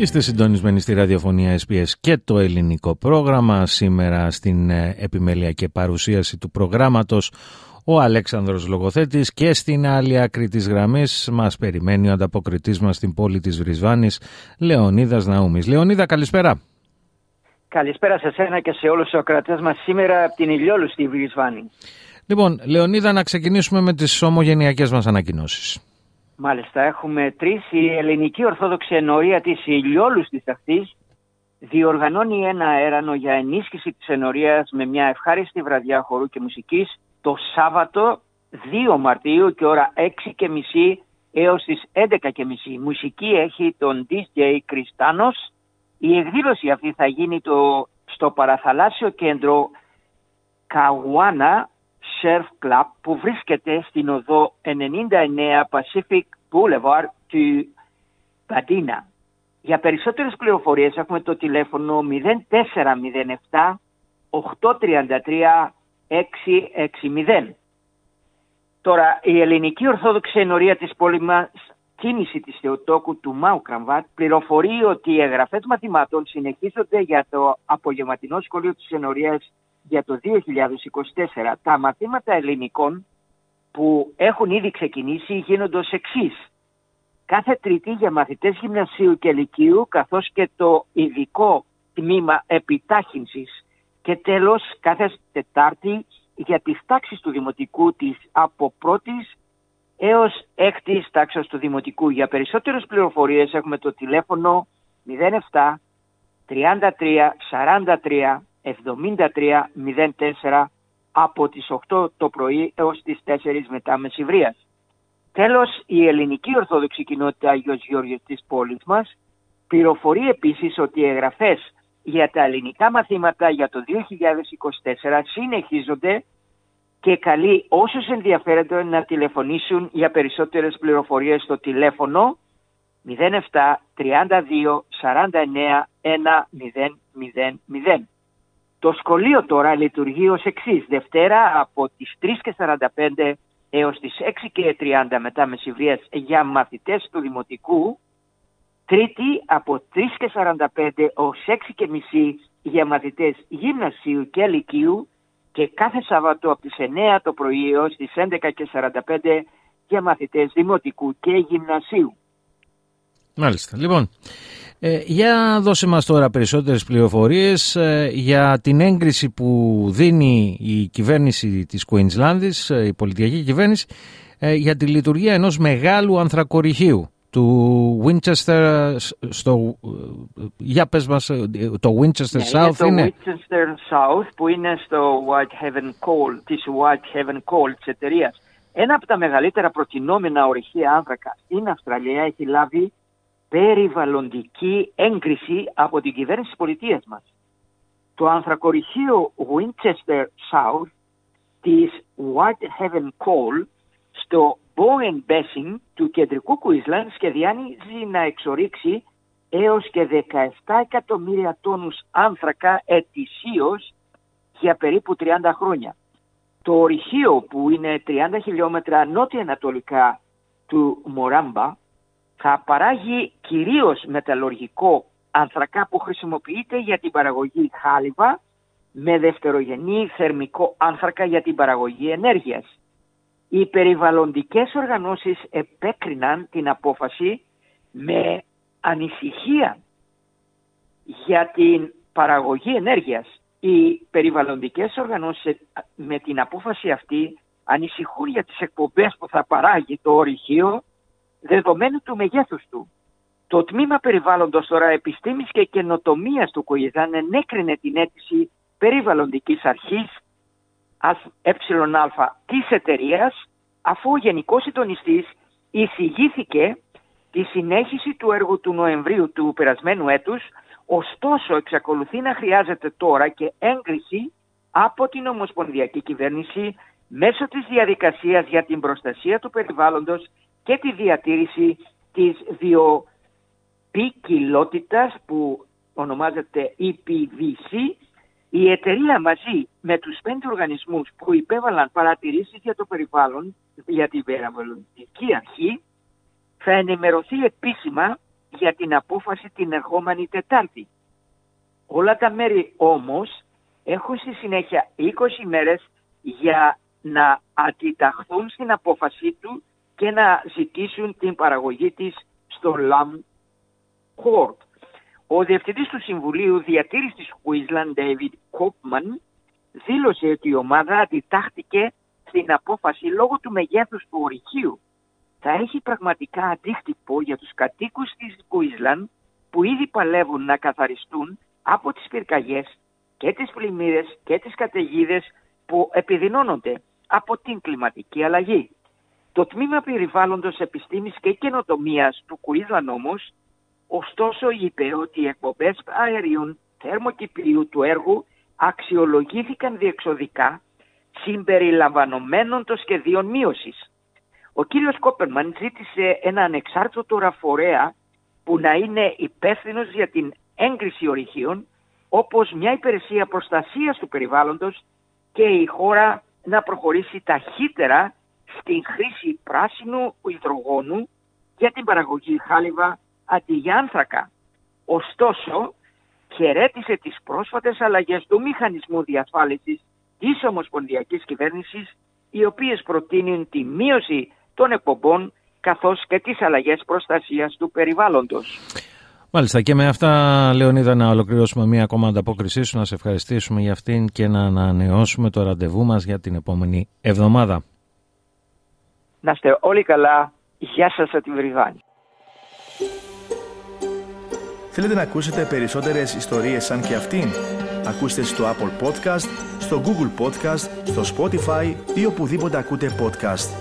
Είστε συντονισμένοι στη ραδιοφωνία SBS και το ελληνικό πρόγραμμα. Σήμερα στην ε, επιμέλεια και παρουσίαση του προγράμματος ο Αλέξανδρος Λογοθέτης και στην άλλη άκρη της γραμμής μας περιμένει ο ανταποκριτής μας στην πόλη της Βρισβάνης Λεωνίδας Ναούμης. Λεωνίδα καλησπέρα. Καλησπέρα σε σένα και σε όλους τους ακρατές μας σήμερα από την Ηλιόλου στη Βρισβάνη. Λοιπόν, Λεωνίδα να ξεκινήσουμε με τις ομογενειακές μας ανακοινώσεις. Μάλιστα, έχουμε τρεις. Η Ελληνική Ορθόδοξη Ενορία της Ηλιόλους της Αχτή διοργανώνει ένα αέρανο για ενίσχυση της ενορίας με μια ευχάριστη βραδιά χορού και μουσικής το Σάββατο 2 Μαρτίου και ώρα 6.30 έως τις 11.30. Η μουσική έχει τον DJ Κριστάνος. Η εκδήλωση αυτή θα γίνει το, στο παραθαλάσσιο κέντρο Καουάνα Surf Club που βρίσκεται στην οδό 99 Pacific Boulevard του Πατίνα. Για περισσότερες πληροφορίες έχουμε το τηλέφωνο 0407 833 660. Τώρα, η ελληνική ορθόδοξη ενορία της πόλης μας κίνηση της Θεοτόκου του Μάου Κραμβάτ πληροφορεί ότι οι εγγραφές μαθημάτων συνεχίζονται για το απογευματινό σχολείο της ενορίας για το 2024 τα μαθήματα ελληνικών που έχουν ήδη ξεκινήσει γίνονται ως εξής. Κάθε τρίτη για μαθητές γυμνασίου και λυκείου καθώς και το ειδικό τμήμα επιτάχυνσης και τέλος κάθε Τετάρτη για τις τάξεις του Δημοτικού της από πρώτης έως έκτης τάξης του Δημοτικού. Για περισσότερες πληροφορίες έχουμε το τηλέφωνο 07 33 43 7304 από τις 8 το πρωί έως τις 4 μετά μεσηβρίας. Τέλος, η ελληνική Ορθόδοξη Κοινότητα Αγιος Γιώργος της πόλης μας πληροφορεί επίσης ότι οι εγγραφές για τα ελληνικά μαθήματα για το 2024 συνεχίζονται και καλεί όσους ενδιαφέρονται να τηλεφωνήσουν για περισσότερες πληροφορίες στο τηλέφωνο 07 32 49 1000. Το σχολείο τώρα λειτουργεί ως εξής. Δευτέρα από τις 3.45 έως τις 6.30 μετά μεσηβρίας για μαθητές του Δημοτικού. Τρίτη από 3.45 έως 6.30 για μαθητές γυμνασίου και λυκείου και κάθε Σαββατό από τις 9 το πρωί έως τις 11.45 για μαθητές δημοτικού και γυμνασίου. Μάλιστα. Λοιπόν, ε, για δώσε μας τώρα περισσότερες πληροφορίες ε, για την έγκριση που δίνει η κυβέρνηση της Κουίνσλάνδης, ε, η πολιτιακή κυβέρνηση, για τη λειτουργία ενός μεγάλου ανθρακοριχείου του Winchester στο... Για πες μας, το Winchester ναι, South είναι... Το Winchester South που είναι στο White Heaven Coal, της White Heaven Coal της εταιρείας. Ένα από τα μεγαλύτερα προτινόμενα ορυχεία άνθρακα στην Αυστραλία έχει λάβει περιβαλλοντική έγκριση από την κυβέρνηση της πολιτείας μας. Το ανθρακοριχείο Winchester South της White Heaven Coal στο Bowen Basin του κεντρικού Κουίσλαντ σχεδιάζει να εξορίξει έως και 17 εκατομμύρια τόνους άνθρακα ετησίως για περίπου 30 χρόνια. Το ορυχείο που είναι 30 χιλιόμετρα νότια-ανατολικά του Μοράμπα θα παράγει κυρίως μεταλλουργικό ανθρακά που χρησιμοποιείται για την παραγωγή χάλιβα με δευτερογενή θερμικό άνθρακα για την παραγωγή ενέργειας. Οι περιβαλλοντικές οργανώσεις επέκριναν την απόφαση με ανησυχία για την παραγωγή ενέργειας. Οι περιβαλλοντικές οργανώσεις με την απόφαση αυτή ανησυχούν για τις εκπομπές που θα παράγει το ορυχείο δεδομένου του μεγέθους του. Το τμήμα περιβάλλοντος τώρα επιστήμης και καινοτομίας του ΚΟΙΔΑΝ ενέκρινε την αίτηση περιβαλλοντικής αρχής ΕΑ της εταιρείας, αφού ο Γενικός Συντονιστής εισηγήθηκε τη συνέχιση του έργου του Νοεμβρίου του περασμένου έτους, ωστόσο εξακολουθεί να χρειάζεται τώρα και έγκριση από την Ομοσπονδιακή Κυβέρνηση μέσω της διαδικασίας για την προστασία του περιβάλλοντος και τη διατήρηση της βιοποικιλότητας που ονομάζεται EPVC, η εταιρεία μαζί με τους πέντε οργανισμούς που υπέβαλαν παρατηρήσεις για το περιβάλλον για την περιβαλλοντική αρχή θα ενημερωθεί επίσημα για την απόφαση την ερχόμενη Τετάρτη. Όλα τα μέρη όμως έχουν στη συνέχεια 20 μέρες για να αντιταχθούν στην απόφαση του και να ζητήσουν την παραγωγή της στο LAM Court. Ο Διευθυντής του Συμβουλίου Διατήρησης της Queensland, David Κόπμαν, δήλωσε ότι η ομάδα αντιτάχθηκε στην απόφαση λόγω του μεγέθους του ορυχείου. Θα έχει πραγματικά αντίκτυπο για τους κατοίκους της Queensland που ήδη παλεύουν να καθαριστούν από τις πυρκαγιές και τις πλημμύρες και τις καταιγίδες που επιδεινώνονται από την κλιματική αλλαγή. Το Τμήμα Περιβάλλοντος Επιστήμης και Καινοτομίας του Queensland όμως, ωστόσο είπε ότι οι εκπομπές αερίων θερμοκηπίου του έργου αξιολογήθηκαν διεξοδικά συμπεριλαμβανομένων των σχεδίων μείωσης. Ο κύριος Κόπερμαν ζήτησε ένα ανεξάρτητο ραφορέα που να είναι υπεύθυνος για την έγκριση ορυχείων όπως μια υπηρεσία προστασίας του περιβάλλοντος και η χώρα να προχωρήσει ταχύτερα στην χρήση πράσινου υδρογόνου για την παραγωγή χάλιβα αντί για άνθρακα. Ωστόσο, χαιρέτησε τις πρόσφατες αλλαγές του μηχανισμού διασφάλισης της Ομοσπονδιακής Κυβέρνησης, οι οποίες προτείνουν τη μείωση των εκπομπών καθώς και τις αλλαγές προστασίας του περιβάλλοντος. Μάλιστα και με αυτά Λεωνίδα να ολοκληρώσουμε μία ακόμα ανταπόκρισή σου, να σε ευχαριστήσουμε για αυτήν και να ανανεώσουμε το ραντεβού μας για την επόμενη εβδομάδα. Να είστε όλοι καλά. Γεια σας από την Βριβάνη. Θέλετε να ακούσετε περισσότερες ιστορίες σαν και αυτήν; Ακούστε στο Apple Podcast, στο Google Podcast, στο Spotify ή οπουδήποτε ακούτε podcast.